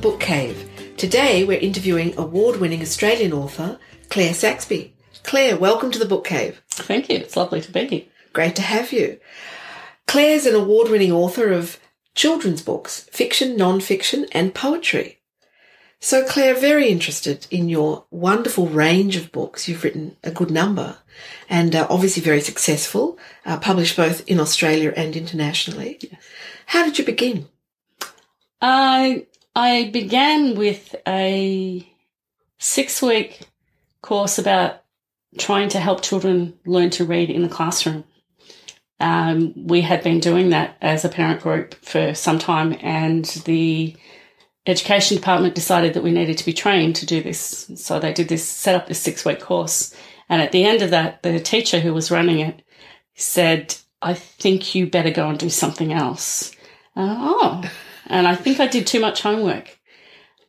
Book Cave. Today we're interviewing award winning Australian author Claire Saxby. Claire, welcome to the Book Cave. Thank you. It's lovely to be here. Great to have you. Claire's an award winning author of children's books, fiction, non fiction, and poetry. So, Claire, very interested in your wonderful range of books. You've written a good number and uh, obviously very successful, uh, published both in Australia and internationally. Yes. How did you begin? I I began with a six week course about trying to help children learn to read in the classroom. Um, we had been doing that as a parent group for some time, and the education department decided that we needed to be trained to do this. So they did this, set up this six week course. And at the end of that, the teacher who was running it said, I think you better go and do something else. Uh, oh, and I think I did too much homework.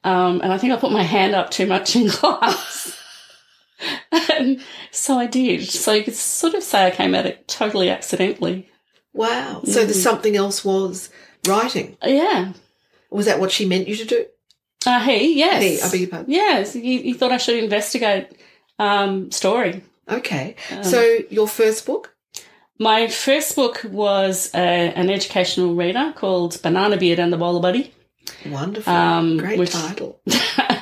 Um, and I think I put my hand up too much in class. and so I did. So you could sort of say I came at it totally accidentally. Wow. So the Mm. something else was writing. Yeah. Was that what she meant you to do? Uh, he, yes. He, I beg your pardon. Yes, he, he thought I should investigate um, story. Okay. Um, so your first book? My first book was a, an educational reader called Banana Beard and the Bowler Buddy. Wonderful. Um, Great title.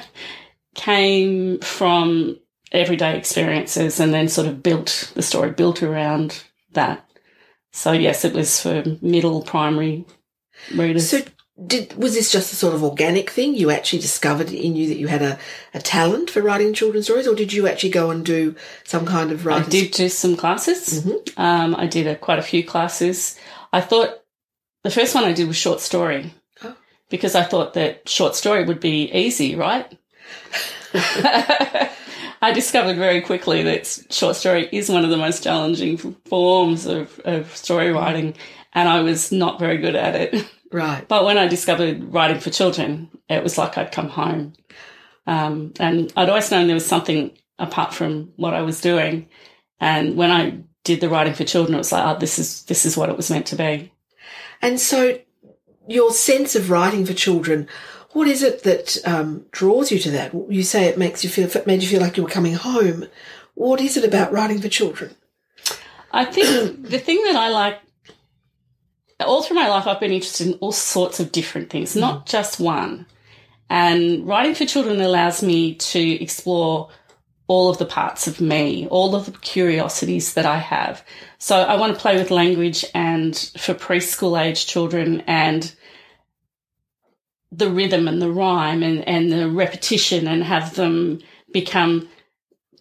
came from everyday experiences and then sort of built the story built around that. So yes, it was for middle primary readers. So did was this just a sort of organic thing? You actually discovered in you that you had a, a talent for writing children's stories, or did you actually go and do some kind of writing I did do some classes. Mhm. Um, I did a, quite a few classes. I thought the first one I did was short story Oh. because I thought that short story would be easy, right? I discovered very quickly that short story is one of the most challenging forms of, of story writing, and I was not very good at it. Right. But when I discovered writing for children, it was like I'd come home. Um, and I'd always known there was something apart from what I was doing. And when I did the writing for children, it was like, oh, this is this is what it was meant to be. And so your sense of writing for children, what is it that um, draws you to that? You say it makes you feel it made you feel like you were coming home. What is it about writing for children? I think the thing that I like all through my life, I've been interested in all sorts of different things, not mm. just one. And writing for children allows me to explore all of the parts of me, all of the curiosities that I have. So I want to play with language and for preschool age children and the rhythm and the rhyme and, and the repetition and have them become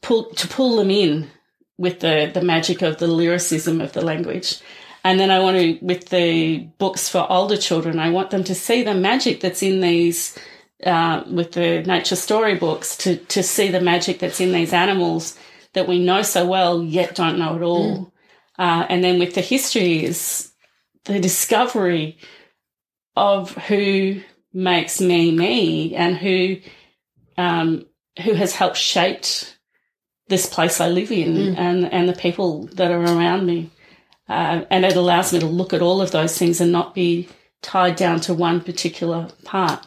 pull to pull them in with the, the magic of the lyricism of the language. And then I want to, with the books for older children, I want them to see the magic that's in these, uh, with the nature story books, to, to see the magic that's in these animals that we know so well, yet don't know at all. Uh, and then with the histories, the discovery of who makes me me and who, um, who has helped shaped this place I live in Mm. and, and the people that are around me. Uh, and it allows me to look at all of those things and not be tied down to one particular part.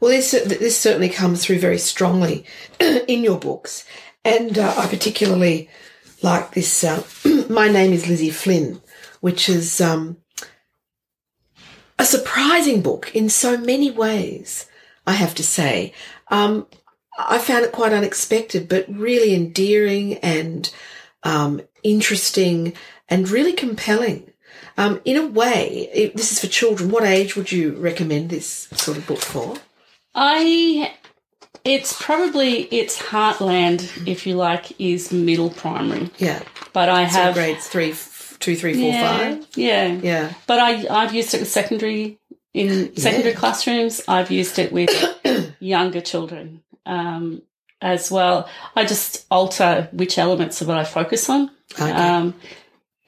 Well, this this certainly comes through very strongly in your books, and uh, I particularly like this. Uh, My name is Lizzie Flynn, which is um, a surprising book in so many ways. I have to say, um, I found it quite unexpected, but really endearing and um, interesting and really compelling. Um, in a way, it, this is for children. What age would you recommend this sort of book for? I, it's probably its heartland, if you like, is middle primary. Yeah, But I so have grades three, f- two, three, four, yeah, five. yeah, Yeah, But I, I've used it with secondary in secondary classrooms. I've used it with younger children um, as well. I just alter which elements of it I focus on. okay. Um,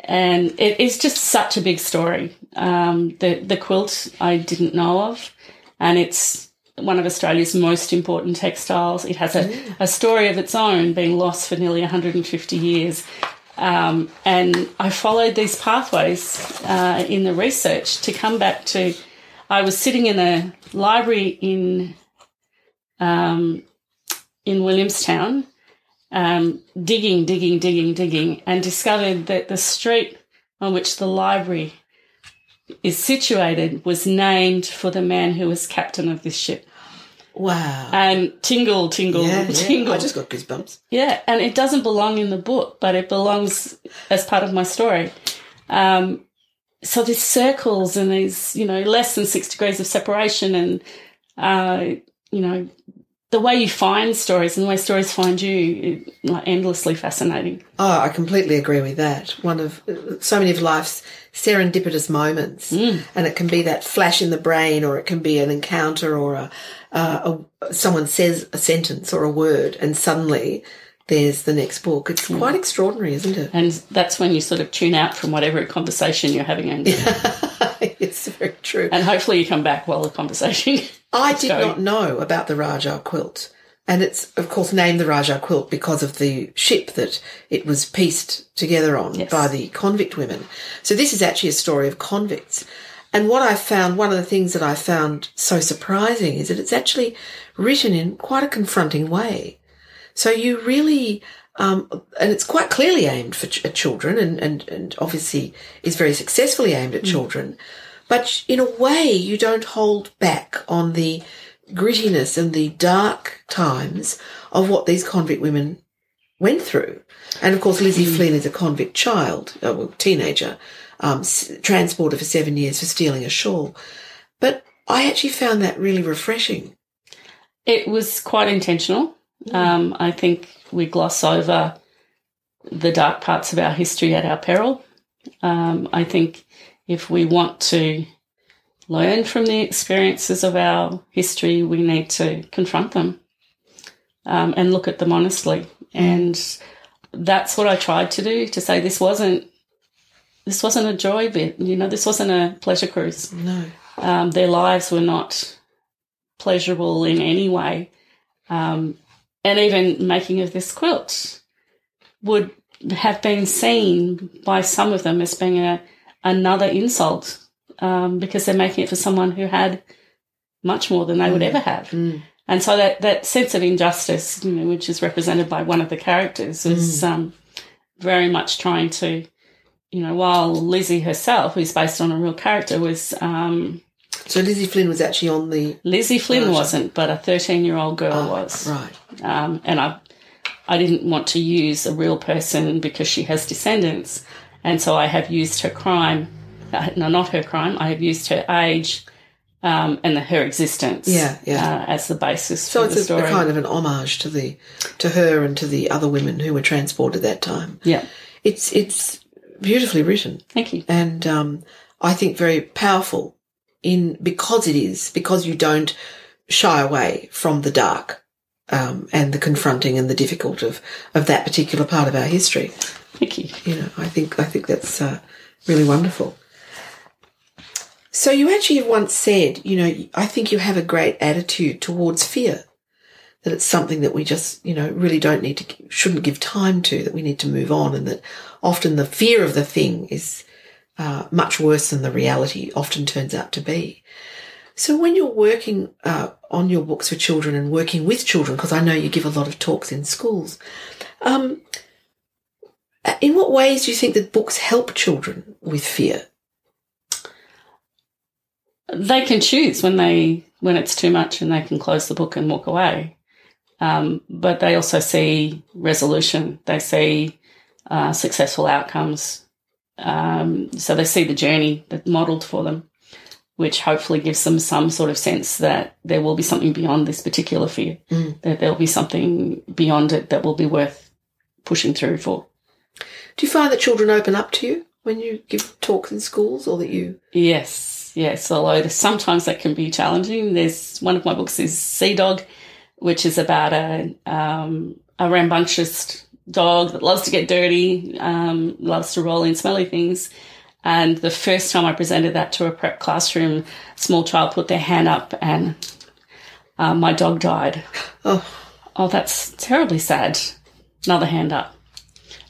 and it is just such a big story. Um, the the quilt I didn't know of, and it's one of Australia's most important textiles. It has a, a story of its own, being lost for nearly 150 years. Um, and I followed these pathways uh, in the research to come back to. I was sitting in a library in um, in Williamstown, um, digging, digging, digging, digging, and discovered that the street on which the library is situated was named for the man who was captain of this ship. Wow. And tingle, tingle, yeah, yeah. tingle. I just got goosebumps. Yeah, and it doesn't belong in the book, but it belongs as part of my story. Um, so there's circles and these, you know, less than six degrees of separation and, uh, you know, the way you find stories and the way stories find you, like endlessly fascinating. Oh, I completely agree with that. One of so many of life's serendipitous moments, Mm. and it can be that flash in the brain, or it can be an encounter, or a, uh, a someone says a sentence or a word, and suddenly there's the next book. It's quite extraordinary, isn't it? And that's when you sort of tune out from whatever conversation you're having. And, it's very true. and hopefully you come back while the conversation. I did going. not know about the Rajah quilt. And it's, of course, named the Rajah quilt because of the ship that it was pieced together on Yes. by the convict women. So this is actually a story of convicts. And what I found, one of the things that I found so surprising is that it's actually written in quite a confronting way. So you really, um, and it's quite clearly aimed for ch- at children and, and, and obviously is very successfully aimed at children. But in a way, you don't hold back on the grittiness and the dark times of what these convict women went through. And of course, Lizzie Flynn is a convict child, uh, well, teenager, um, transported for seven years for stealing a shawl. But I actually found that really refreshing. It was quite intentional. Um, I think we gloss over the dark parts of our history at our peril. Um, I think if we want to learn from the experiences of our history, we need to confront them um, and look at them honestly. And that's what I tried to do to say this wasn't this wasn't a joy bit. You know, this wasn't a pleasure cruise No. um, their lives were not pleasurable in any way. Um, and even making of this quilt would have been seen by some of them as being a, another insult um, because they're making it for someone who had much more than they would ever have. Mm. And so that, that sense of injustice, you know, which is represented by one of the characters, is um, very much trying to, you know, while Lizzie herself, who's based on a real character, was um, So Lizzie Flynn was actually on the Lizzie Flynn Right. wasn't, but a 13 year old girl Oh, was. right. Um, and I, I didn't want to use a real person because she has descendants. And so I have used her crime, uh, no, not her crime, I have used her age um, and the, her existence Yeah, yeah. Uh, as the basis So for it's a, a kind of an homage to the to her and to the other women who were transported that time. yeah, It's it's beautifully written thank you. and um, I think very powerful in because it is because you don't shy away from the dark um, and the confronting and the difficult of of that particular part of our history. Thank you. You know, I think I think that's uh, really wonderful. So you actually have once said, you know, I think you have a great attitude towards fear. That it's something that we just, you know, really don't need to, shouldn't give time to. That we need to move on, and that often the fear of the thing is uh, much worse than the reality often turns out to be. So when you're working uh, on your books for children and working with children, because I know you give a lot of talks in schools, um, in what ways do you think that books help children with fear? They can choose when they when it's too much, and they can close the book and walk away. Um, but they also see resolution. They see uh, successful outcomes. Um, so they see the journey that's modelled for them, which hopefully gives them some sort of sense that there will be something beyond this particular fear. Mm. That there'll be something beyond it that will be worth pushing through for. Do you find that children open up to you when you give talks in schools, or that you? Yes, yes. Although sometimes that can be challenging. There's one of my books is Sea Dog, which is about a um, a rambunctious dog that loves to get dirty, um, loves to roll in smelly things. And the first time I presented that to a prep classroom, a small child put their hand up and uh, my dog died. Oh, Oh, that's terribly sad. Another hand up.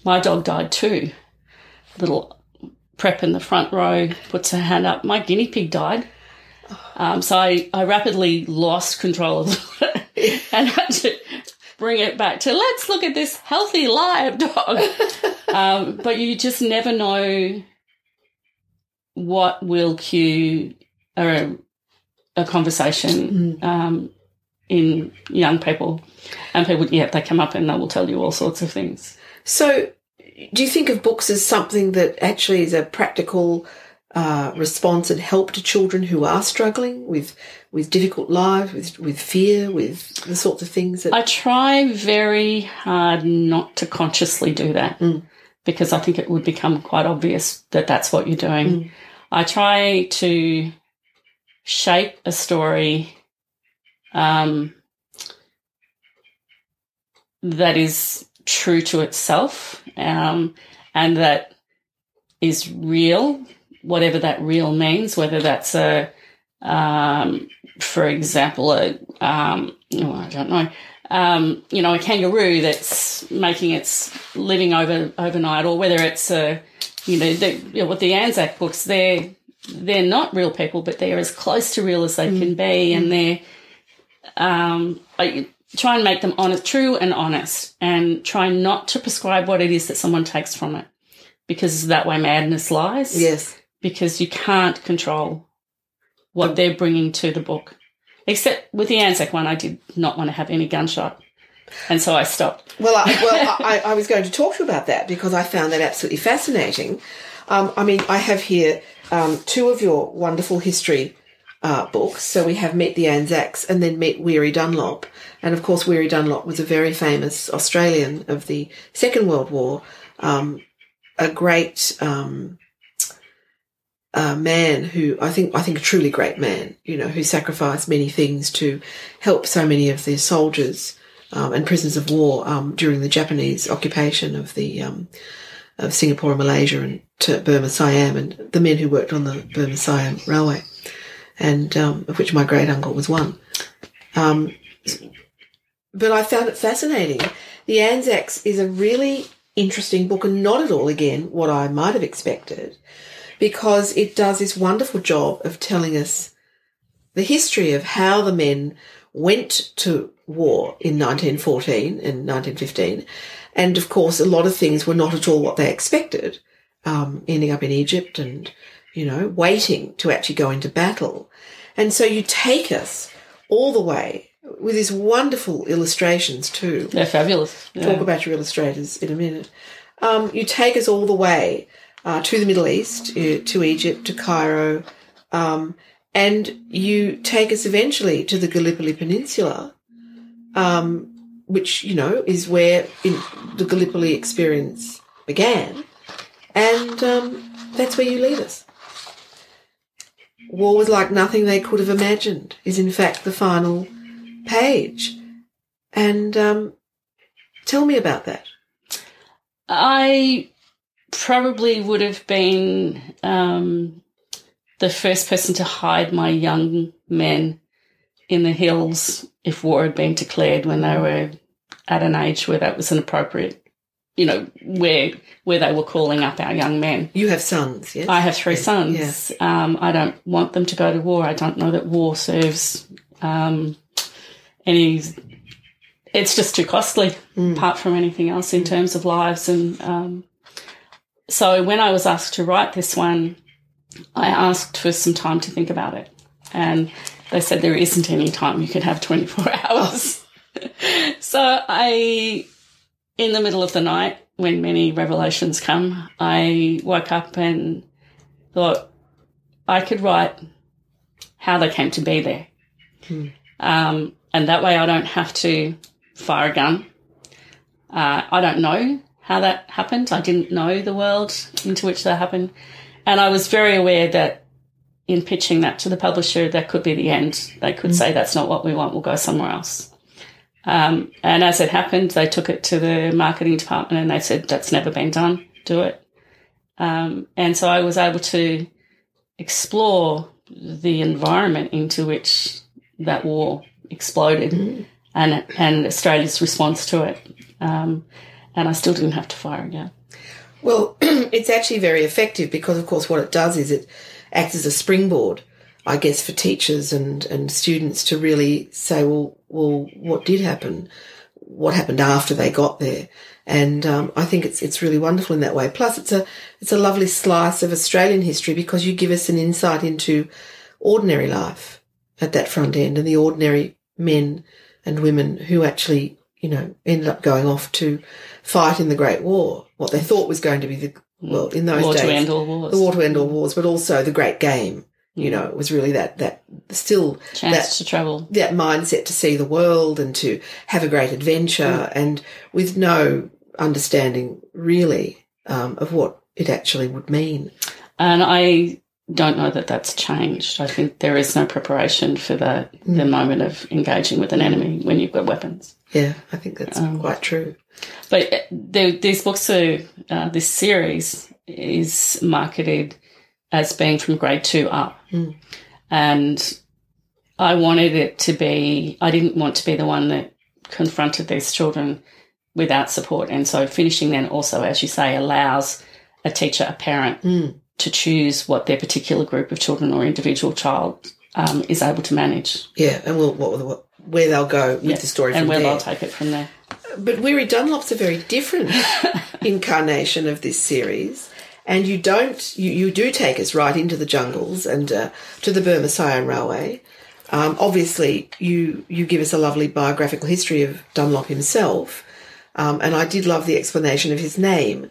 My dog died too. Little prep in the front row puts her hand up. My guinea pig died. Um, so I, I rapidly lost control of it and had to bring it back to let's look at this healthy live dog. um, but you just never know what will cue a, a conversation um, in young people. And people, yeah, they come up and they will tell you all sorts of things. So, do you think of books as something that actually is a practical uh, response and help to children who are struggling with with difficult lives, with with fear, with the sorts of things that I try very hard not to consciously do that because I think it would become quite obvious that that's what you're doing. I try to shape a story um, that is true to itself um, and that is real, whatever that real means, whether that's a, um, for example, a, um, oh, I don't know, um, you know, a kangaroo that's making its living over overnight, or whether it's a, you know, the, you know, with the Anzac books, they're they're not real people, but they're as close to real as they can be, and they're um, I try and make them honest, true and honest, and try not to prescribe what it is that someone takes from it, because that way madness lies. yes, because you can't control what they're bringing to the book. Except with the Anzac one, I did not want to have any gunshot, and so I stopped. Well, I, well, I, I was going to talk to you about that because I found that absolutely fascinating. Um, I mean, I have here um, two of your wonderful history uh, books. So we have Meet the Anzacs and then Meet Weary Dunlop. And of course, Weary Dunlop was a very famous Australian of the Second World War, um, a great um, uh, man who I think I think a truly great man. You know, who sacrificed many things to help so many of the soldiers um, and prisoners of war um, during the Japanese occupation of the um, of Singapore and Malaysia and Burma Siam and the men who worked on the Burma Siam railway, and um, of which my great uncle was one. Um, but I found it fascinating. The Anzacs is a really interesting book and not at all again what I might have expected because it does this wonderful job of telling us the history of how the men went to war in 1914 and 1915. And of course, a lot of things were not at all what they expected, um, ending up in Egypt and, you know, waiting to actually go into battle. And so you take us all the way with these wonderful illustrations too They're fabulous. Yeah. talk about your illustrators in a minute. Um, you take us all the way uh, to the Middle East, uh, to Egypt, to Cairo, um, and you take us eventually to the Gallipoli Peninsula, um, which you know is where the Gallipoli experience began, and um, that's where you leave us. War was like nothing they could have imagined. Is in fact the final page, and um, tell me about that. I probably would have been um, the first person to hide my young men in the hills if war had been declared when they were at an age where that was an appropriate, you know, where where they were calling up our young men. You have sons, yes? I have three Yes, sons. yes. Um, I don't want them to go to war. I don't know that war serves um, any. It's just too costly, apart from anything else in terms of lives. And um, so, when I was asked to write this one, I asked for some time to think about it, and they said there isn't any time. You could have twenty four hours. so I, in the middle of the night, when many revelations come, I woke up and thought I could write how they came to be there. Um, and that way I don't have to fire a gun. Uh, I don't know how that happened. I didn't know the world into which that happened. And I was very aware that in pitching that to the publisher, that could be the end. They could say, that's not what we want, we'll go somewhere else. Um, and as it happened, they took it to the marketing department and they said, that's never been done, do it. Um, and so I was able to explore the environment into which that war exploded and, and Australia's response to it. Um, and I still didn't have to fire again. Well, it's actually very effective because, of course, what it does is it acts as a springboard I guess, for teachers and, and students to really say, well, well, what did happen? What happened after they got there? And um, I think it's it's really wonderful in that way. Plus, it's a it's a lovely slice of Australian history because you give us an insight into ordinary life at that front end and the ordinary men and women who actually, you know, ended up going off to fight in the Great War. What they thought was going to be the well in those War days to end all wars. the war to end all wars, but also the Great Game. You hmm. know, it was really that that still Chance that to travel. that mindset to see the world and to have a great adventure, hmm. and with no understanding really um, of what it actually would mean. And I don't know that that's changed. I think there is no preparation for the, the hmm. moment of engaging with an enemy when you've got weapons. Yeah, I think that's quite true. But uh, the, these books are, uh, this series is marketed as being from grade two up. And I wanted it to be, I didn't want to be the one that confronted these children without support. And so finishing then also, as you say, allows a teacher, a parent to choose what their particular group of children or individual child um, is able to manage. Yeah, and we'll, what, what, where they'll go with the story and from where there. they'll take it from there. But Weary Dunlop's a very different incarnation of this series. And you don't, you, you do take us right into the jungles and uh, to the Burma Siam Railway. Um, obviously, you you give us a lovely biographical history of Dunlop himself, um, and I did love the explanation of his name,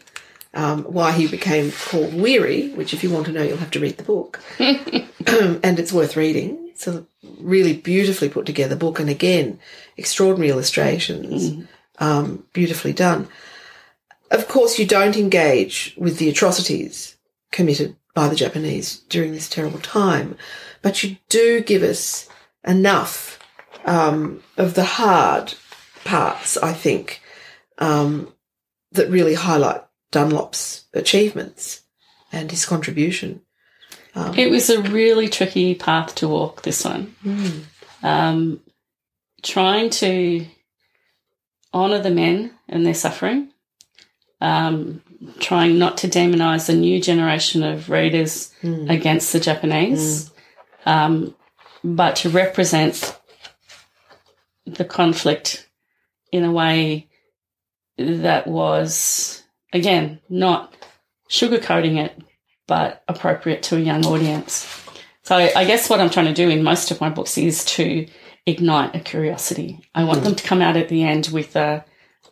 um, why he became called Weary. Which, if you want to know, you'll have to read the book, and it's worth reading. It's a really beautifully put together book, and again, extraordinary illustrations, um, beautifully done. Of course, you don't engage with the atrocities committed by the Japanese during this terrible time, but you do give us enough um, of the hard parts, I think, um, that really highlight Dunlop's achievements and his contribution. It was a really tricky path to walk, this one. Um, trying to honour the men and their suffering, um, trying not to demonise a new generation of readers against the Japanese, um, but to represent the conflict in a way that was, again, not sugarcoating it, but appropriate to a young audience. So I, guess what I'm trying to do in most of my books is to ignite a curiosity. I want them to come out at the end with a,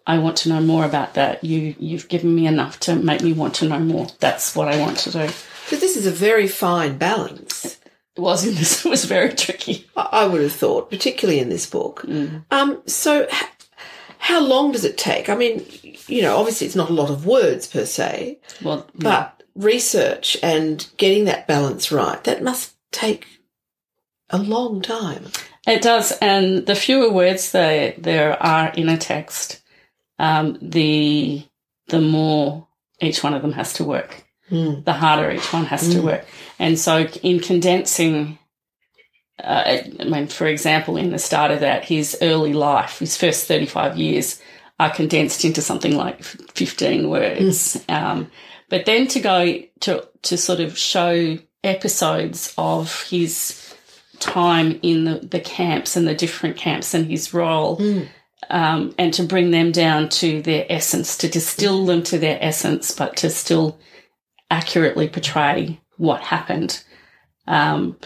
I want to know more about that. You, you've given me enough to make me want to know more. That's what I want to do. So this is a very fine balance. It was in this, it was very tricky. I would have thought, particularly in this book. Um, so, how long does it take? I mean, you know, obviously it's not a lot of words per se, Well, but research and getting that balance right, that must take a long time. It does, and the fewer words there there are in a text, um, the the more each one of them has to work. The harder each one has to work, and so in condensing, uh, I mean, for example, in the start of that, his early life, his first thirty five years, are condensed into something like fifteen words. Um, but then to go to to sort of show episodes of his time in the, the camps and the different camps and his role, um, and to bring them down to their essence, to distill them to their essence, but to still accurately portray what happened. Um,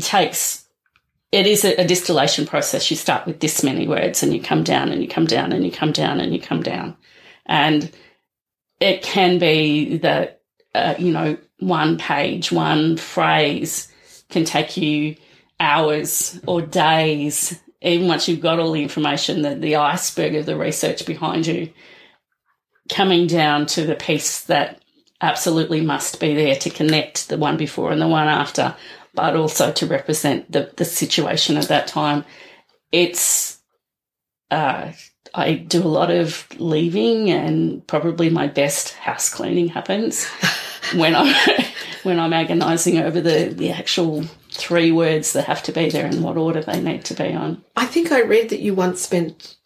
takes it is a, a distillation process. You start with this many words, and you come down, and you come down, and you come down, and you come down, and it can be that uh, you know one page, one phrase can take you hours or days, even once you've got all the information, the, the iceberg of the research behind you, coming down to the piece that absolutely must be there to connect the one before and the one after, but also to represent the, the situation at that time. It's, uh, I do a lot of leaving and probably my best house cleaning happens when I'm when I'm agonising over the, the actual three words that have to be there and what order they need to be on. I think I read that you once spent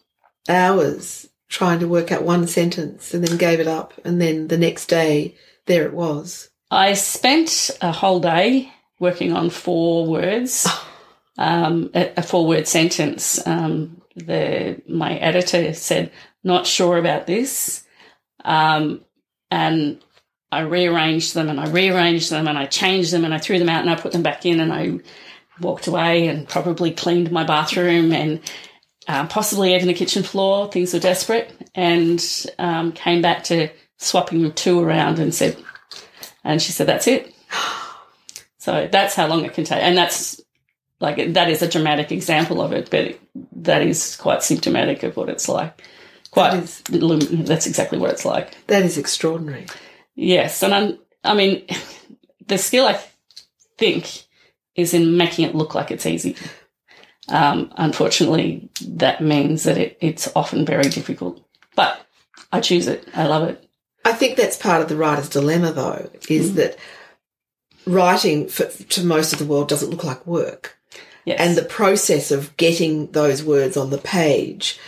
hours trying to work out one sentence and then gave it up, and then the next day, there it was. I spent a whole day working on four words, um, a, a four word sentence. Um, the my editor said, "Not sure about this," um, and I rearranged them and I rearranged them and I changed them and I threw them out and I put them back in and I walked away and probably cleaned my bathroom and uh, possibly even the kitchen floor. Things were desperate and um, came back to swapping two around and said, and she said, that's it. So that's how long it can take. And that's like, that is a dramatic example of it, but that is quite symptomatic of what it's like. Quite, That is- that's exactly what it's like. That is extraordinary. Yes, and I'm, I mean, the skill I think is in making it look like it's easy. Um, unfortunately, that means that it, it's often very difficult. But I choose it. I love it. I think that's part of the writer's dilemma, though, is that writing for, to most of the world doesn't look like work. Yes. And the process of getting those words on the page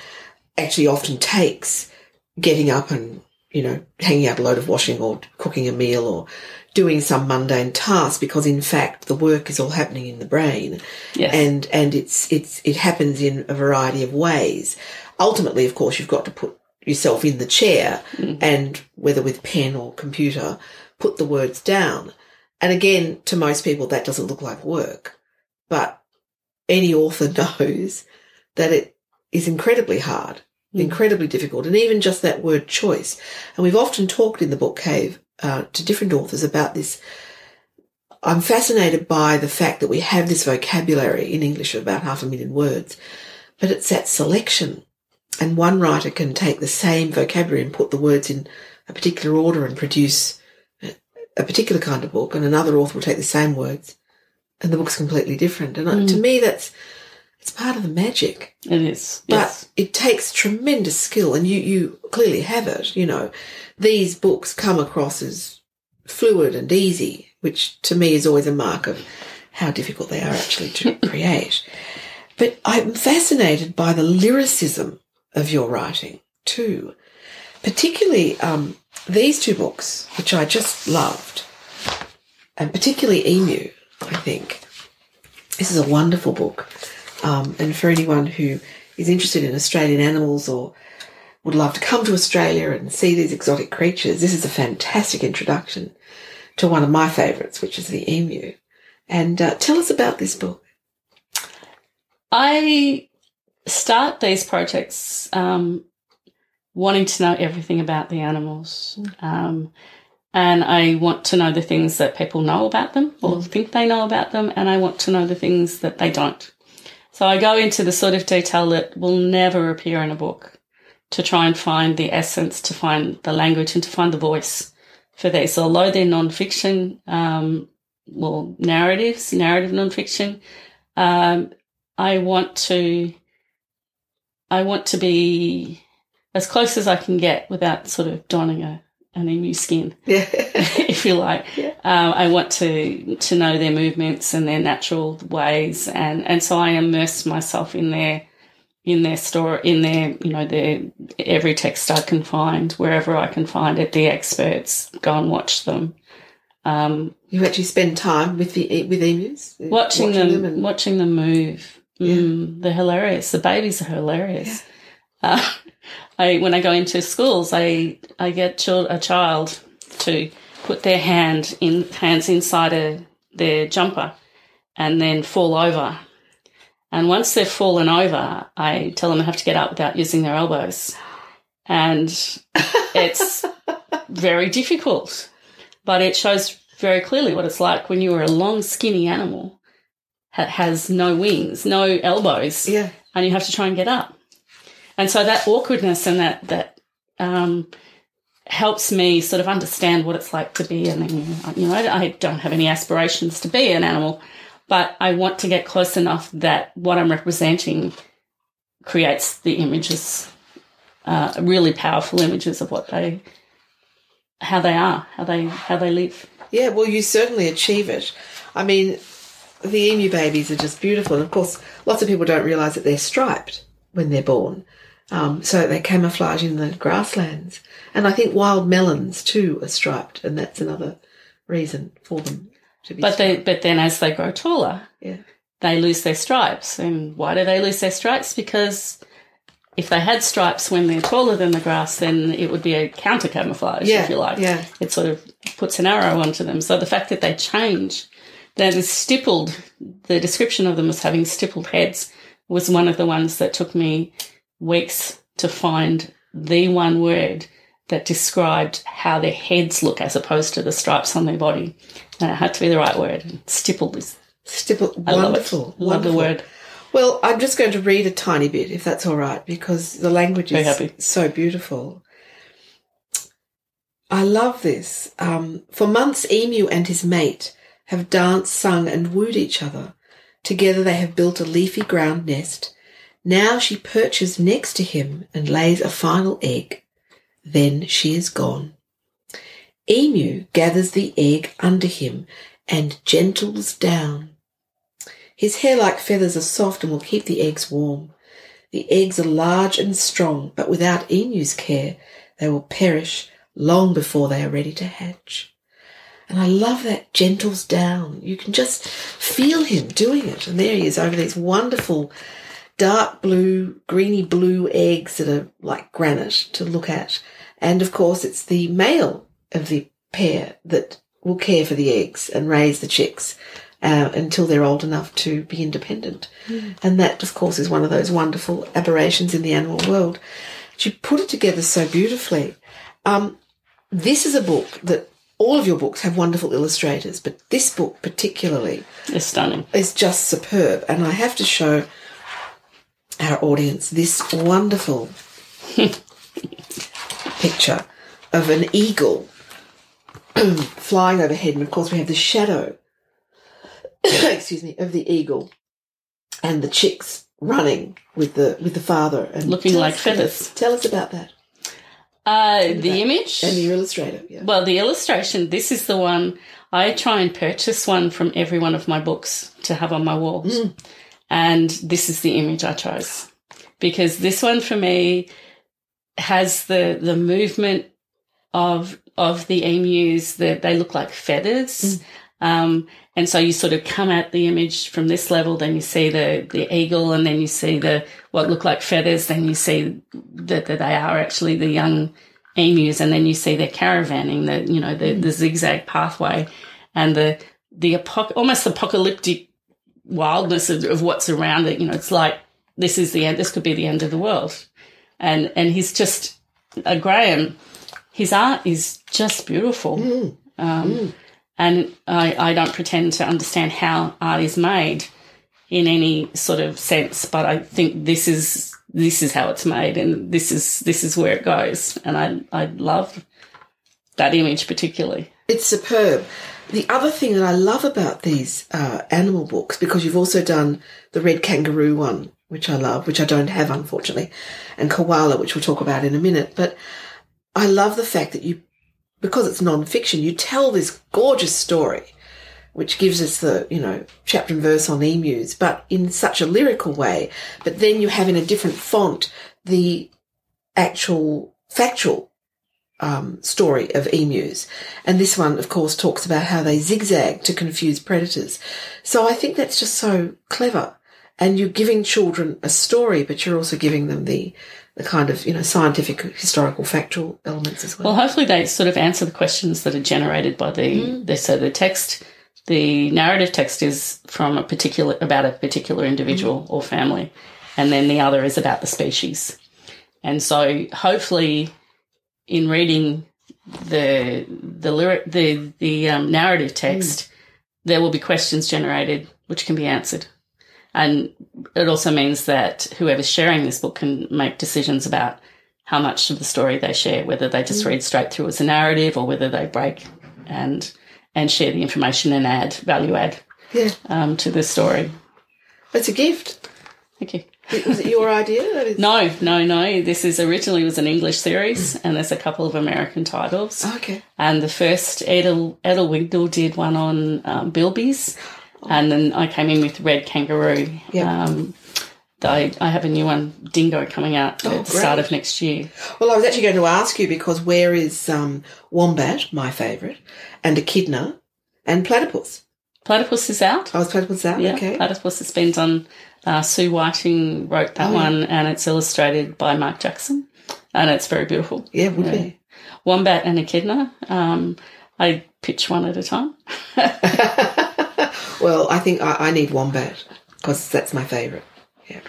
actually often takes getting up and, you know, hanging out a load of washing or cooking a meal or doing some mundane task because in fact the work is all happening in the brain yes. and and it's it's it happens in a variety of ways. Ultimately, of course, you've got to put yourself in the chair mm. and whether with pen or computer, put the words down. And again, to most people, that doesn't look like work, but any author knows that it is incredibly hard, incredibly difficult, and even just that word choice. And we've often talked in the book cave uh, to different authors about this I'm fascinated by the fact that we have this vocabulary in English of about half a million words, but it's that selection. And one writer can take the same vocabulary and put the words in a particular order and produce a particular kind of book, and another author will take the same words and the book's completely different. And uh to me, that's it's part of the magic. it is. But Yes. it takes tremendous skill, and you, you clearly have it. You know, these books come across as fluid and easy, which to me is always a mark of how difficult they are actually to create. But I'm fascinated by the lyricism of your writing too, particularly um, these two books, which I just loved, and particularly Emu. I think this is a wonderful book. Um, and for anyone who is interested in Australian animals or would love to come to Australia and see these exotic creatures, this is a fantastic introduction to one of my favourites, which is the emu. And uh, tell us about this book. I start these projects um, wanting to know everything about the animals. Um, and I want to know the things that people know about them or think they know about them. And I want to know the things that they don't. So I go into the sort of detail that will never appear in a book to try and find the essence, to find the language, and to find the voice for these. Although they're non-fiction, um, well, narratives, narrative non-fiction, um, I want to, I want to be as close as I can get without sort of donning a an emu skin, Yeah. if you like. Yeah. Um, I want to to know their movements and their natural ways, and and so I immerse myself in their in their story, in their you know their every text I can find, wherever I can find it. The experts go and watch them. Um, you actually spend time with the with emus, watching, them, and watching them move. Mm, They're hilarious. The babies are hilarious. Uh, I when I go into schools, I I get a child to put their hand in hands inside a, their jumper, and then fall over. And once they've fallen over, I tell them they have to get up without using their elbows, and it's very difficult. But it shows very clearly what it's like when you are a long, skinny animal that has no wings, no elbows, yeah, and you have to try and get up. And so that awkwardness and that that um, helps me sort of understand what it's like to be an. You know, I, I don't have any aspirations to be an animal, but I want to get close enough that what I'm representing creates the images, uh, really powerful images of what they, how they are, how they how they live. yeah. Well, you certainly achieve it. I mean, the emu babies are just beautiful, and of course, lots of people don't realise that they're striped when they're born. Um, so they camouflage in the grasslands, and I think wild melons too are striped, and that's another reason for them. to be. But they, but then as they grow taller, yeah, they lose their stripes. And why do they lose their stripes? Because if they had stripes when they're taller than the grass, then it would be a counter camouflage, Yeah, if you like. yeah. It sort of puts an arrow onto them. So the fact that they change, that is stippled, the description of them as having stippled heads was one of the ones that took me weeks to find the one word that described how their heads look as opposed to the stripes on their body. And it had to be the right word. Stippled is stipple. I Wonderful, love it. Love the word. Well, I'm just going to read a tiny bit, if that's all right, because the language is so beautiful. I love this. Um, for months, Emu and his mate have danced, sung, and wooed each other. Together, they have built a leafy ground nest. Now she perches next to him and lays a final egg. Then she is gone. Emu gathers the egg under him and gentles down. His hair like feathers are soft and will keep the eggs warm. The eggs are large and strong, but without Emu's care, they will perish long before they are ready to hatch. And I love that gentles down. You can just feel him doing it. And there he is over these wonderful dark blue, greeny blue eggs that are like granite to look at. And of course, it's the male of the pair that will care for the eggs and raise the chicks uh, until they're old enough to be independent. And that, of course, is one of those wonderful aberrations in the animal world. She put it together so beautifully. Um, this is a book that all of your books have wonderful illustrators, but this book particularly is stunning. is just superb. And I have to show our audience this wonderful picture of an eagle flying overhead. And of course, we have the shadow, excuse me, of the eagle and the chicks running with the with the father and Looking like us- feathers. Tell us about that Uh, the image. and the illustrator. Yeah. Well, the illustration, this is the one I try and purchase one from every one of my books to have on my walls. And this is the image I chose. Because this one for me has the, the movement of, of the emus that they look like feathers. Um, and so you sort of come at the image from this level, then you see the, the eagle and then you see the, what look like feathers, then you see that, that they are actually the young emus and then you see their caravanning, the, you know, the, the zigzag pathway and the, the apoc- almost apocalyptic wildness of, of what's around it. You know, it's like, this is the end, this could be the end of the world. And, and he's just, uh, Graham, his art is just beautiful. Um, and I, I don't pretend to understand how art is made in any sort of sense, but I think this is this is how it's made, and this is this is where it goes. And I I love that image particularly. It's superb. The other thing that I love about these uh, animal books, because you've also done the red kangaroo one, which I love, which I don't have unfortunately, and koala, which we'll talk about in a minute. But I love the fact that you, because it's non-fiction, you tell this gorgeous story, which gives us the you know chapter and verse on emus, but in such a lyrical way. But then you have in a different font the actual factual um, story of emus. And this one, of course, talks about how they zigzag to confuse predators. So I think that's just so clever. And you're giving children a story, but you're also giving them the, the kind of, you know, scientific, historical, factual elements as well. Well, hopefully they sort of answer the questions that are generated by the, the so the text. The narrative text is from a particular about a particular individual or family, and then the other is about the species. And so, hopefully, in reading the the lyric the the um, narrative text, there will be questions generated which can be answered, and it also means that whoever's sharing this book can make decisions about how much of the story they share, whether they just read straight through as a narrative or whether they break and and share the information and add value add yeah. um, to the story. It's a gift. Thank you. Was it your idea? No, no, no. This is originally was an English series, and there's a couple of American titles. Okay. And the first Edel Edelwigdal did one on um, bilbies, and then I came in with Red Kangaroo. Yeah. Um, I, I have a new one, Dingo, coming out Oh, at the start of next year. Well, I was actually going to ask you because where is um, wombat, my favourite, and echidna, and platypus? Platypus is out. I was platypus out. Yeah, Okay. Platypus has been done. Uh, Sue Whiting wrote that Oh, yeah. one, and it's illustrated by Mark Jackson, and it's very beautiful. Yeah, would Yeah. be. Wombat and Echidna. Um, I pitch one at a time. well, I think I, I need wombat because that's my favourite. Yeah.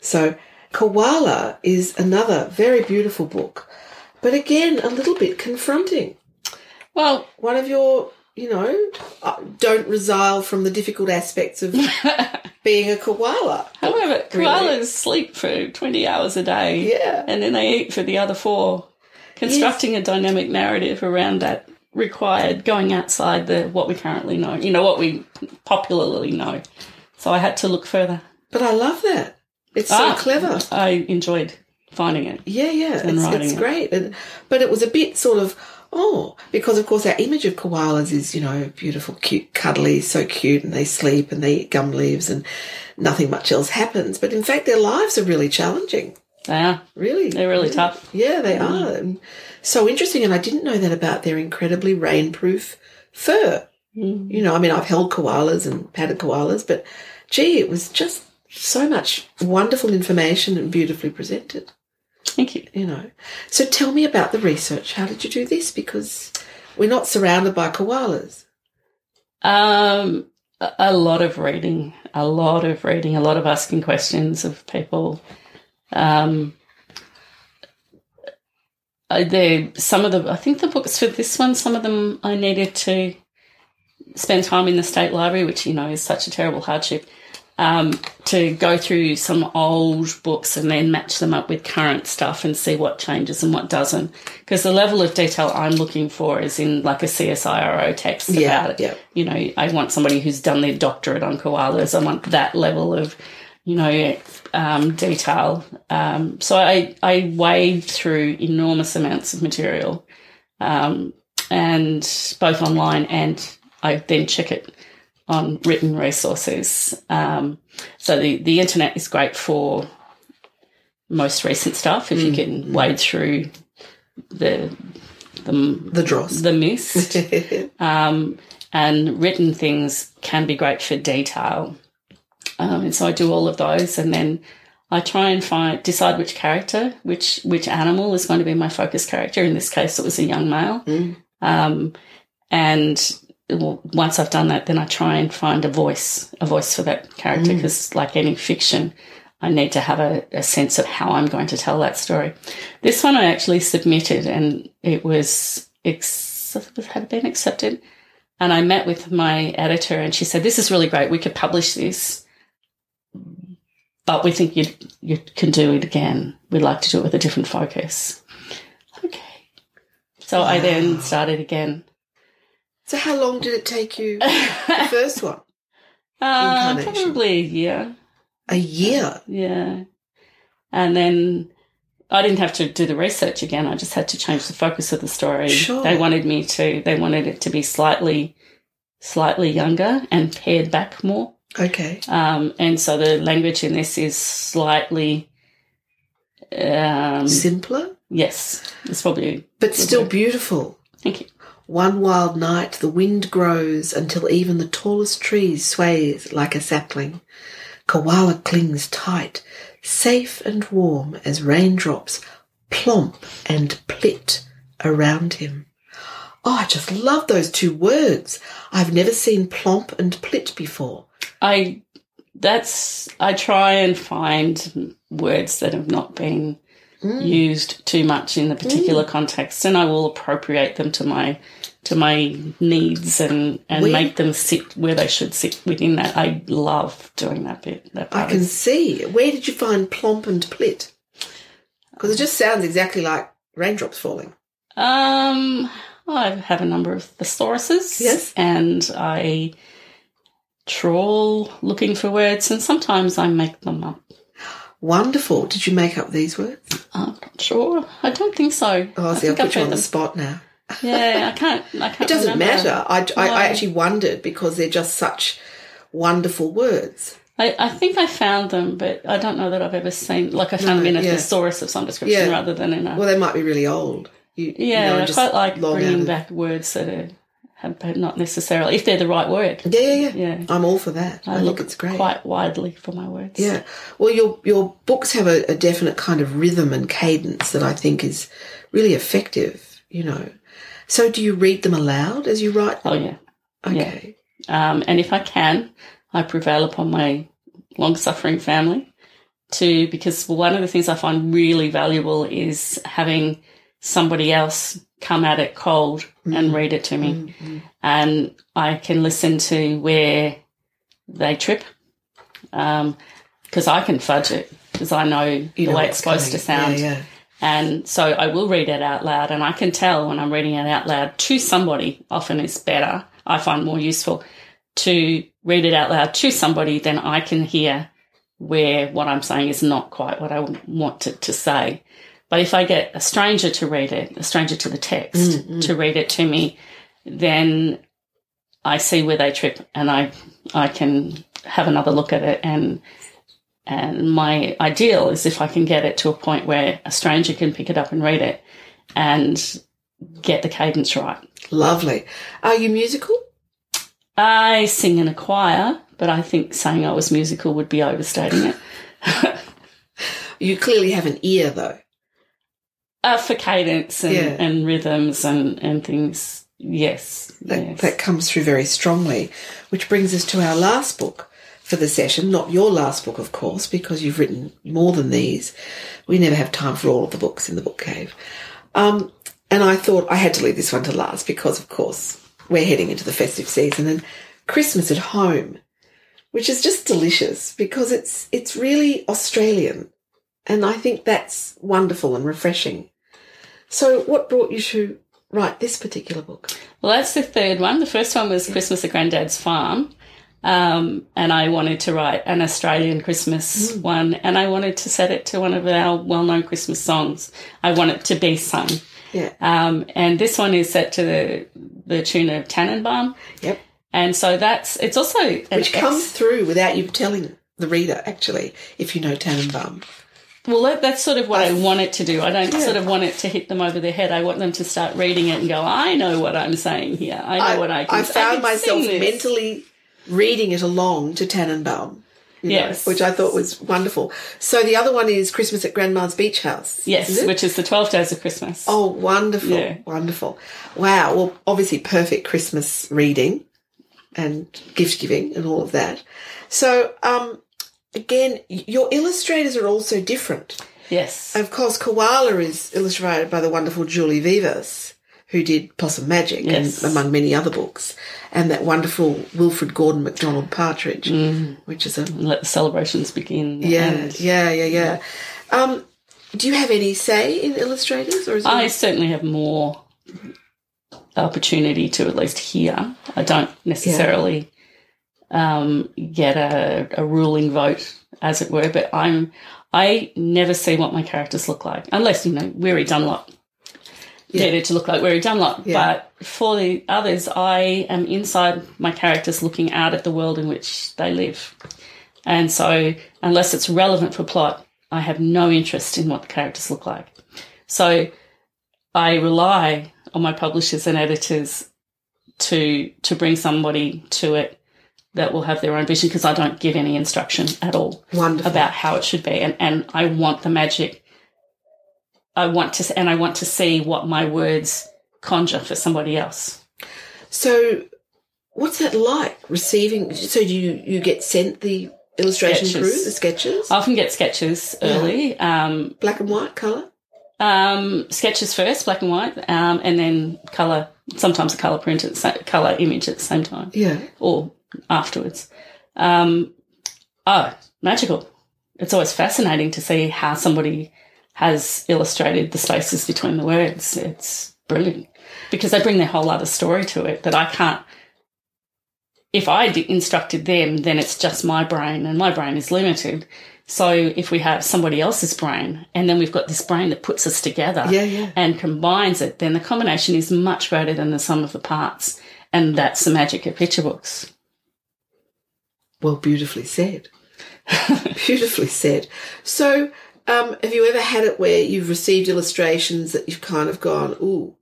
So, Koala is another very beautiful book, but again, a little bit confronting. Well, One of your, you know, uh, don't resile from the difficult aspects of being a koala. however, Really? koalas sleep for 20 hours a day. Yeah. And then they eat for the other four. Constructing a dynamic narrative around that required going outside the what we currently know, you know, what we popularly know. So I had to look further. But I love that. It's so Ah. clever. I enjoyed finding it. Yeah, yeah, And it's, it's it. great. And, but it was a bit sort of, oh, because of course our image of koalas is, you know, beautiful, cute, cuddly, so cute, and they sleep and they eat gum leaves and nothing much else happens. But in fact, their lives are really challenging. They are. Really. They're really tough. Yeah, they are. And so interesting. And I didn't know that about their incredibly rainproof fur. Mm. You know, I mean, I've held koalas and patted koalas, but gee, it was just so much wonderful information and beautifully presented Thank you. you know. So tell me about the research. How did you do this? Because we're not surrounded by koalas. Um, a lot of reading, a lot of reading, a lot of asking questions of people. Um, there, some of the, I think the books for this one, some of them I needed to spend time in the state library, which you know is such a terrible hardship. Um, to go through some old books and then match them up with current stuff and see what changes and what doesn't. Because the level of detail I'm looking for is in like a CSIRO text Yeah, about it yeah. you know, I want somebody who's done their doctorate on koalas. I want that level of, you know, um, detail. Um, so I, I wade through enormous amounts of material, um, and both online and I then check it on written resources. Um, so the, the internet is great for most recent stuff if you can wade through the the The dross. the mist um, and written things can be great for detail. Um, and so I do all of those, and then I try and find decide which character, which which animal is going to be my focus character. In this case, it was a young male. Mm. Um, and once I've done that, then I try and find a voice, a voice for that character, mm. because like any fiction, I need to have a, a sense of how I'm going to tell that story. This one I actually submitted, and it was ex- had been accepted. And I met with my editor, and she said, "This is really great. We could publish this, but we think you you can do it again. We'd like to do it with a different focus." Okay. So I then started again. So how long did it take you the first one? Uh, probably a year. A year. Yeah. And then I didn't have to do the research again. I just had to change the focus of the story. Sure. They wanted me to, they wanted it to be slightly, slightly younger and pared back more. Okay. Um, and so the language in this is slightly, um, Simpler, yes, it's probably, but still beautiful. thank you. One wild night, the wind grows until even the tallest trees sways like a sapling. Koala clings tight, safe and warm as raindrops plomp and plit around him. Oh, I just love those two words. I've never seen plomp and plit before. I that's I try and find words that have not been Mm. used too much in the particular context, and I will appropriate them to my to my needs and and We- make them sit where they should sit within that. I love doing that bit. That I can see. Where did you find plomp and plit? Because it just sounds exactly like raindrops falling. Um, I have a number of thesauruses. Yes. and I trawl looking for words, and sometimes I make them up. Wonderful. Did you make up these words? I'm not sure. I don't think so. Oh, I see, I'll think I've put you heard on the spot now. Yeah, I can't. I can't. It doesn't remember. matter. I, I, No. I actually wondered because they're just such wonderful words. I, I think I found them, but I don't know that I've ever seen. Like I found No, them in a yeah. thesaurus of some description Yeah. rather than in a. Well, they might be really old. You, you yeah, know, I just quite like bringing back words that are, but not necessarily if they're the right word. Yeah, yeah, yeah. Yeah. I'm all for that. I, look think it's great. quite widely for my words. Yeah. Well, your your books have a, a definite kind of rhythm and cadence that I think is really effective. You know. So, do you read them aloud as you write? Oh yeah. Okay. Um, and if I can, I prevail upon my long suffering family to because one of the things I find really valuable is having somebody else come at it cold and read it to me. Mm-hmm. And I can listen to where they trip. because I can fudge it because I know You the know way it's supposed to sound. Yeah, yeah. And so I will read it out loud, and I can tell when I'm reading it out loud to somebody, often it's better, I find more useful to read it out loud to somebody than I can hear where what I'm saying is not quite what I want it to say. But if I get a stranger to read it, a stranger to the text mm, mm. to read it to me, then I see where they trip and I I can have another look at it and and my ideal is if I can get it to a point where a stranger can pick it up and read it and get the cadence right. Lovely. Are you musical? I sing in a choir, but I think saying I was musical would be overstating it. You clearly have an ear, though. Uh, for cadence and, Yeah. and rhythms and, and things, yes. That, yes. that comes through very strongly, which brings us to our last book for the session. Not your last book, of course, because you've written more than these. We never have time for all of the books in the book cave. Um, and I thought I had to leave this one to last because, of course, we're heading into the festive season and Christmas at home, which is just delicious because it's it's really Australian, and I think that's wonderful and refreshing. So, what brought you to write this particular book? Well, that's the third one. The first one was Christmas at Granddad's Farm. Um, and I wanted to write an Australian Christmas one, and I wanted to set it to one of our well known Christmas songs. I want it to be sung. Yeah. Um, and this one is set to the, the tune of Tannenbaum. Yep. And so that's, it's also, which ex- comes through without you telling the reader, actually, if you know Tannenbaum. Well, that, that's sort of what I want it to do. I don't Yeah. sort of want it to hit them over the head. I want them to start reading it and go, I know what I'm saying here. I know what I can I found can myself sing this." mentally reading it along to Tannenbaum. you know, Yes. which I thought was wonderful. So the other one is Christmas at Grandma's Beach House. Yes, which is the 12 days of Christmas. Oh, wonderful. Yeah. Wonderful. Wow. Well, obviously, perfect Christmas reading and gift giving and all of that. So, um, again, your illustrators are also different. Yes. Of course, Koala is illustrated by the wonderful Julie Vivas, who did Possum Magic Yes. and among many other books, and that wonderful Wilfrid Gordon McDonald Partridge, which is a Let the celebrations begin. yeah, And yeah, yeah, yeah. Um, do you have any say in illustrators, or is it I certainly have more opportunity to at least hear. I don't necessarily um, get a, a ruling vote, as it were, but I'm I never see what my characters look like unless you know Weary Dunlop. Yeah. It to look like Weary Dunlop, Yeah. but for the others, I am inside my characters, looking out at the world in which they live, and so unless it's relevant for plot, I have no interest in what the characters look like. So I rely on my publishers and editors to to bring somebody to it that will have their own vision because I don't give any instruction at all wonderful? about how it should be and and I want the magic I want to and I want to see what my words conjure for somebody else. So, what's that like receiving? So, you you get sent the illustration Sketches. crew, the sketches, I often get sketches early. Um, black and white color? um, sketches first, black and white, um, and then color. Sometimes a color print at the color image at the same time. Yeah. or afterwards. Um, oh, magical. It's always fascinating to see how somebody has illustrated the spaces between the words. It's brilliant because they bring their whole other story to it that I can't. If I instructed them, then it's just my brain, and my brain is limited. So if we have somebody else's brain, and then we've got this brain that puts us together Yeah, yeah. and combines it, then the combination is much greater than the sum of the parts. And that's the magic of picture books. Well, beautifully said. beautifully said. So, um, have you ever had it where you've received illustrations that you've kind of gone, ooh,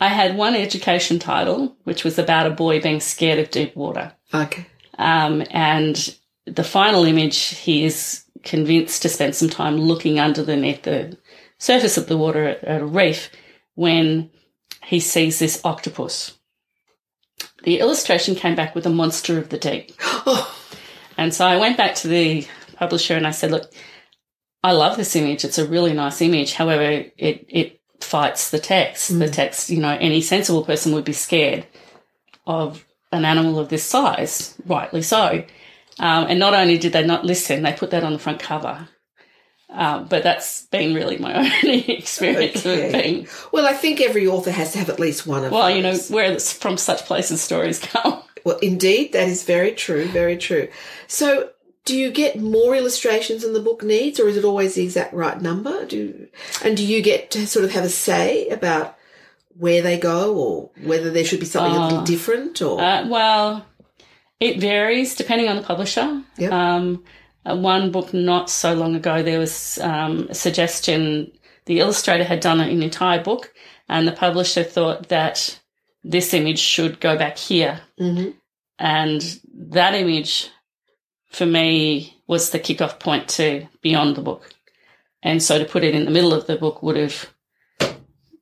I had one education title, which was about a boy being scared of deep water. Okay. Um, and the final image, he is convinced to spend some time looking underneath the surface of the water at, at a reef when he sees this octopus. The illustration came back with a monster of the deep. Oh, And so I went back to the publisher and I said, look, I love this image. It's a really nice image. However, it, it fights the text. The text, you know, any sensible person would be scared of an animal of this size, rightly so. Um, and not only did they not listen, they put that on the front cover. Uh, but that's been really my only experience of being. well, I think every author has to have at least one of Well, you know, where from such places stories come. Well, indeed, that is very true, very true. So, do you get more illustrations than the book needs, or is it always the exact right number? Do and do you get to sort of have a say about where they go, or whether there should be something a little different, or Uh, well, it varies depending on the publisher. Yep. Um, uh, one book not so long ago, there was um, a suggestion. The illustrator had done an entire book, and the publisher thought that this image should go back here. Mhm. And that image, for me, was the kickoff point to beyond the book. And so to put it in the middle of the book would have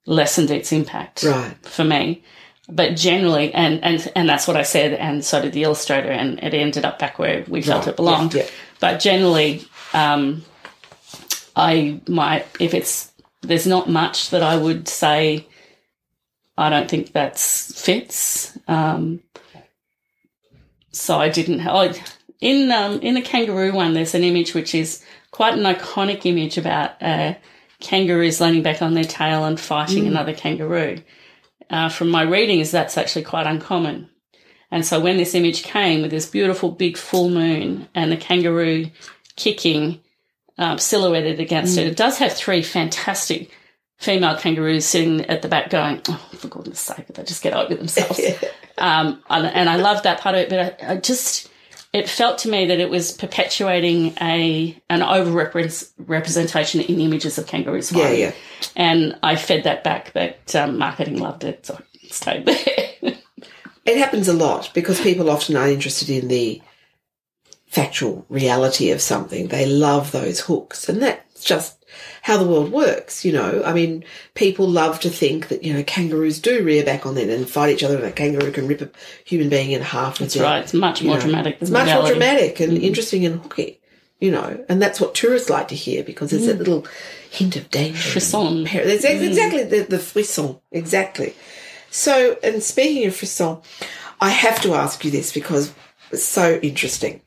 lessened its impact right? for me. But generally, and, and, and that's what I said, and so did the illustrator, and it ended up back where we felt Right. it belonged. Yeah, yeah. But generally, um, I might, if it's, there's not much that I would say, I don't think that's fits. Um, so I didn't, oh, in, um, in the kangaroo one, there's an image which is quite an iconic image about, uh, kangaroos leaning back on their tail and fighting another kangaroo. Uh, from my readings, that's actually quite uncommon. And so when this image came with this beautiful big full moon and the kangaroo kicking um, silhouetted against it, it does have three fantastic female kangaroos sitting at the back going, oh, for goodness sake, they just get over themselves. um, and, and I love that part of it, but I, I just, it felt to me that it was perpetuating a an over representation in images of kangaroos Yeah, yeah. And I fed that back, but um, marketing loved it, so it stayed there. It happens a lot because people often are interested in the factual reality of something. They love those hooks, and that's just how the world works. You know, I mean, people love to think that you know kangaroos do rear back on them and fight each other, and a kangaroo can rip a human being in half. That's right. It's much more dramatic It's much more reality. Mm-hmm. dramatic and interesting and hooky. You know, and that's what tourists like to hear because there's that little hint of danger. Mm. Frisson. That's ex- exactly the, the frisson. Exactly. So, and speaking of frisson, I have to ask you this because it's so interesting.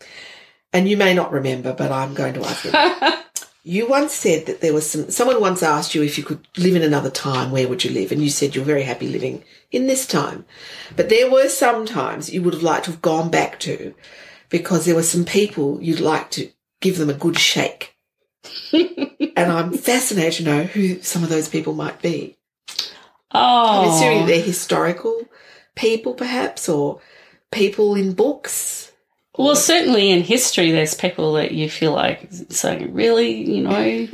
And you may not remember, but I'm going to ask you. you once said that there was some, someone once asked you if you could live in another time, where would you live? And you said you're very happy living in this time. But there were some times you would have liked to have gone back to because there were some people you'd like to give them a good shake. and I'm fascinated to know who some of those people might be. Oh. I'm assuming they're historical people, perhaps, or people in books. Well, certainly in history, there's people that you feel like saying, really, you know,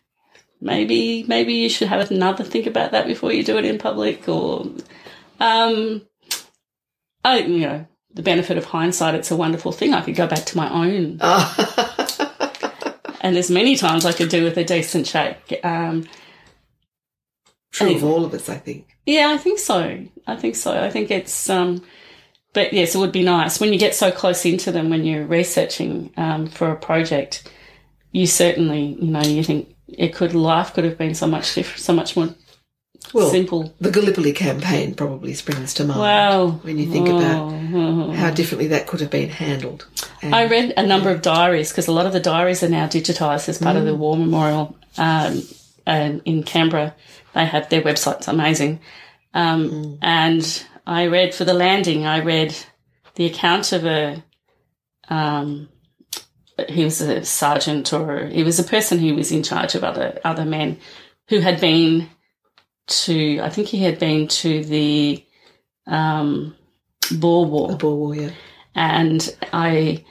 maybe maybe you should have another think about that before you do it in public, or, um, I you know. The benefit of hindsight, it's a wonderful thing. I could go back to my own and there's many times I could do with a decent shake. Um, True of all of us, I think. yeah, I think so. I think so. I think it's, um, but yes, it would be nice when you get so close into them when you're researching um, for a project. You certainly, you know, you think it could life could have been so much different, so much more Well, simple. the Gallipoli campaign probably springs to mind Wow, when you think about Oh. how differently that could have been handled. And I read a number of diaries because a lot of the diaries are now digitised as part of the War Memorial um, and in Canberra. They have their website's amazing. Um, And I read for the landing, I read the account of a, um, he was a sergeant or he was a person who was in charge of other, other men who had been to, I think he had been to the um, Boer War the Boer War, yeah. and I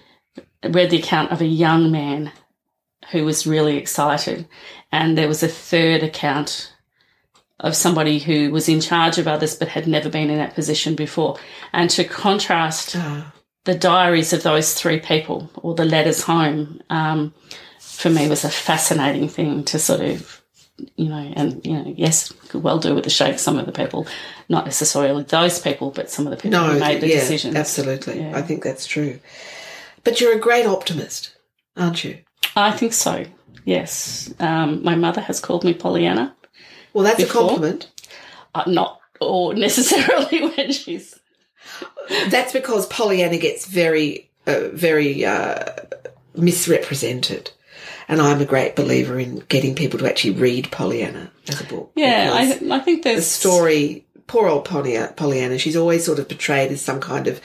read the account of a young man who was really excited, and there was a third account of somebody who was in charge of others but had never been in that position before. And to contrast the diaries of those three people or the letters home, um, for me was a fascinating thing to sort of, you know, and, you know, yes, could well do with the shape some of the people, not necessarily those people, but some of the people who made the yeah, decisions. Absolutely. Yeah. I think that's true. But you're a great optimist, aren't you? I think so. Yes. Um, my mother has called me Pollyanna. Well, that's Before? a compliment. Uh, not or necessarily when she's That's because Pollyanna gets very, uh, very uh, misrepresented. And I'm a great believer in getting people to actually read Pollyanna as a book. yeah. I I think there's the story, poor old Pollyanna, Pollyanna, she's always sort of portrayed as some kind of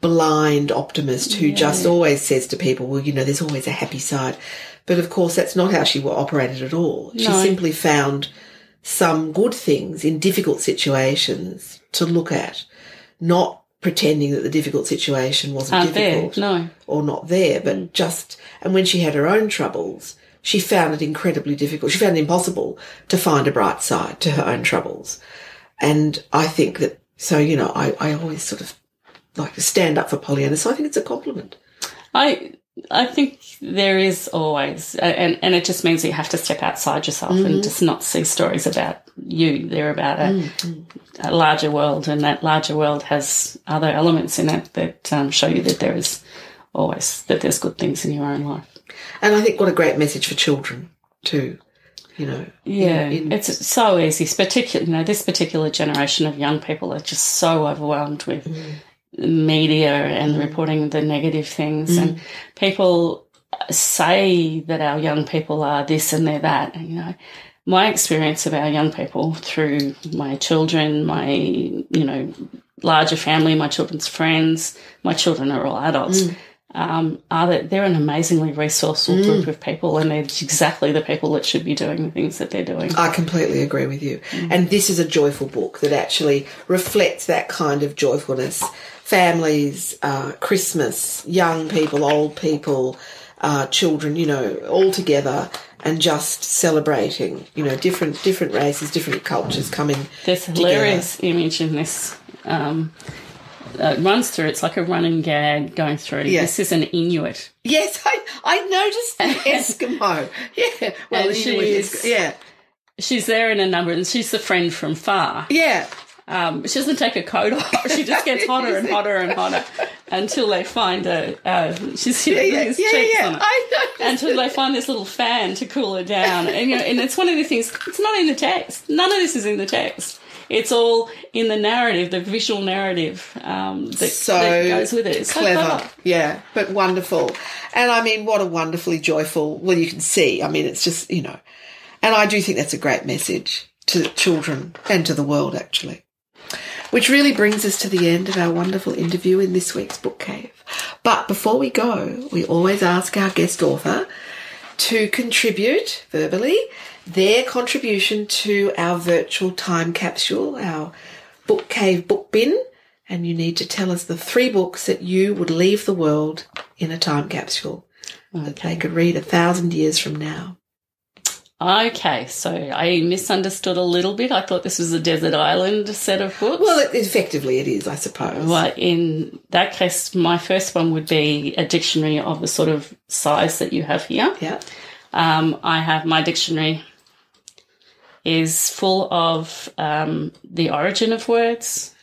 blind optimist who just always says to people, well, you know, there's always a happy side. But of course, that's not how she operated at all. She No. simply found some good things in difficult situations to look at, not pretending that the difficult situation wasn't aren't there. difficult No. or not there, but Mm. just, and when she had her own troubles, she found it incredibly difficult. She found it impossible to find a bright side to her own troubles. And I think that, so, you know, I, I always sort of like to stand up for Pollyanna. So I think it's a compliment. I I think there is always, and and it just means you have to step outside yourself Mm-hmm. and just not see stories about you. They're about a, Mm-hmm. a larger world, and that larger world has other elements in it that um, show you that there is always that there's good things in your own life. And I think what a great message for children too, you know. Yeah, in- in- it's so easy. Particular, you know, this particular generation of young people are just so overwhelmed with media and reporting the negative things, mm. and people say that our young people are this and they're that. And, you know, my experience of our young people through my children, my you know larger family, my children's friends, my children are all adults. Mm. Um, are that they're an amazingly resourceful group of people, and they're exactly the people that should be doing the things that they're doing. I completely agree with you. And this is a joyful book that actually reflects that kind of joyfulness. Families, uh, Christmas, young people, old people, uh, children, you know, all together and just celebrating, you know, different different races, different cultures coming. There's a hilarious image in this. Um, uh, runs through. It's like a running gag going through. Yeah. This is an Inuit. Yes, I, I noticed the Eskimo. Yeah. Well, And Inuit is- yeah. She's there in a number, and she's the friend from far. Yeah. Um, she doesn't take her coat off. She just gets hotter and hotter and hotter until they find a. Uh, she's Yeah, hitting yeah, yeah, cheeks yeah. on it. Until they find this little fan to cool her down. And you know, and it's one of the things. It's not in the text. None of this is in the text. It's all in the narrative, the visual narrative um, that, so that goes with it. It's so clever. yeah, but wonderful. And I mean, what a wonderfully joyful, well, you can see, I mean, it's just, you know, and I do think that's a great message to children and to the world, actually. Which really brings us to the end of our wonderful interview in this week's Book Cave. But before we go, we always ask our guest author to contribute verbally their contribution to our virtual time capsule, our book cave book bin. And you need to tell us the three books that you would leave the world in a time capsule that they could read a thousand years from now. Okay, so I misunderstood a little bit. I thought this was a desert island set of books. Well, it, effectively it is, I suppose. Well, in that case, my first one would be a dictionary of the sort of size that you have here. Yeah. Um, I have my dictionary is full of um, the origin of words,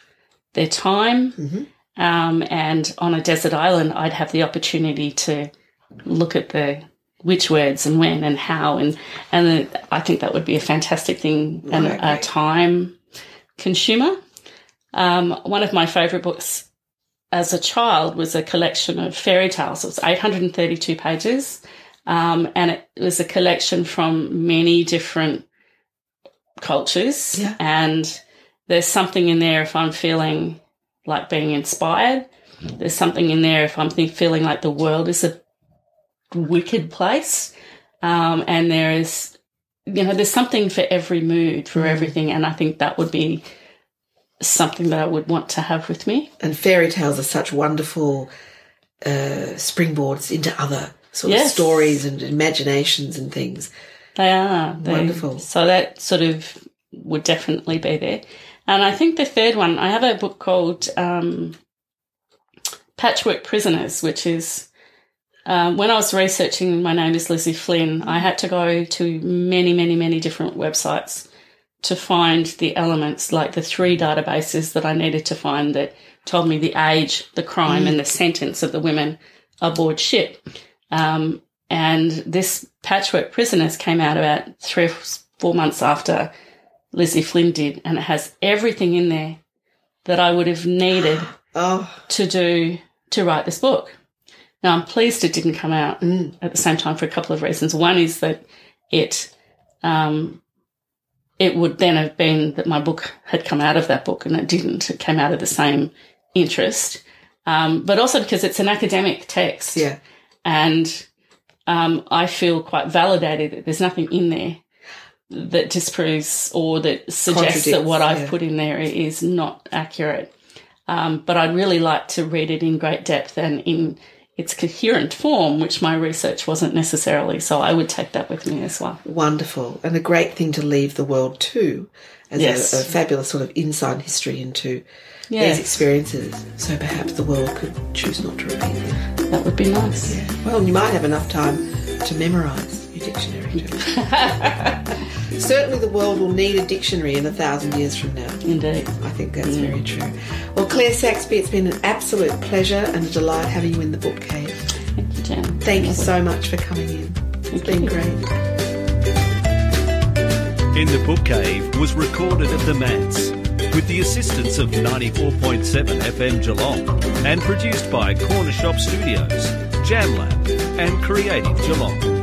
their time, um, and on a desert island, I'd have the opportunity to look at the which words and when and how, and and I think that would be a fantastic thing and Right, a right. time consumer. Um, one of my favourite books as a child was a collection of fairy tales. It was 832 pages. Um, and it was a collection from many different cultures. Yeah. And there's something in there if I'm feeling like being inspired. There's something in there if I'm think, feeling like the world is a wicked place. Um, and there is, you know, there's something for every mood, for everything. And I think that would be something that I would want to have with me. And fairy tales are such wonderful uh, springboards into other sort of stories and imaginations and things. They are They- Wonderful. So that sort of would definitely be there. And I think the third one, I have a book called um, Patchwork Prisoners, which is um, when I was researching My Name is Lizzie Flynn, I had to go to many, many, many different websites to find the elements, like the three databases that I needed to find that told me the age, the crime, mm. and the sentence of the women aboard ship. Um, and this Patchwork Prisoners came out about three or four months after Lizzie Flynn did, and it has everything in there that I would have needed oh. to do to write this book. Now I'm pleased it didn't come out mm. at the same time for a couple of reasons. One is that it um, it would then have been that my book had come out of that book, and it didn't. It came out of the same interest, um, but also because it's an academic text. Yeah, and um, I feel quite validated that there's nothing in there that disproves or that suggests that what I've yeah. put in there is not accurate. Um, but I'd really like to read it in great depth and in its coherent form, which my research wasn't necessarily. So I would take that with me as well. Wonderful. And a great thing to leave the world to as yes. a, a, fabulous sort of inside history into yes. these experiences. So perhaps the world could choose not to repeat them. That would be nice. Yeah. Well, you might have enough time to memorise your dictionary. Certainly, the world will need a dictionary in a thousand years from now. Indeed. I think that's mm. very true. Well, Claire Saxby, it's been an absolute pleasure and a delight having you in the book cave. Thank you, Jen. Thank you so much for coming in. It's been great. In the Book Cave was recorded at the Manse with the assistance of 94.7 FM Geelong and produced by Corner Shop Studios, Jam Lab, and Creative Geelong.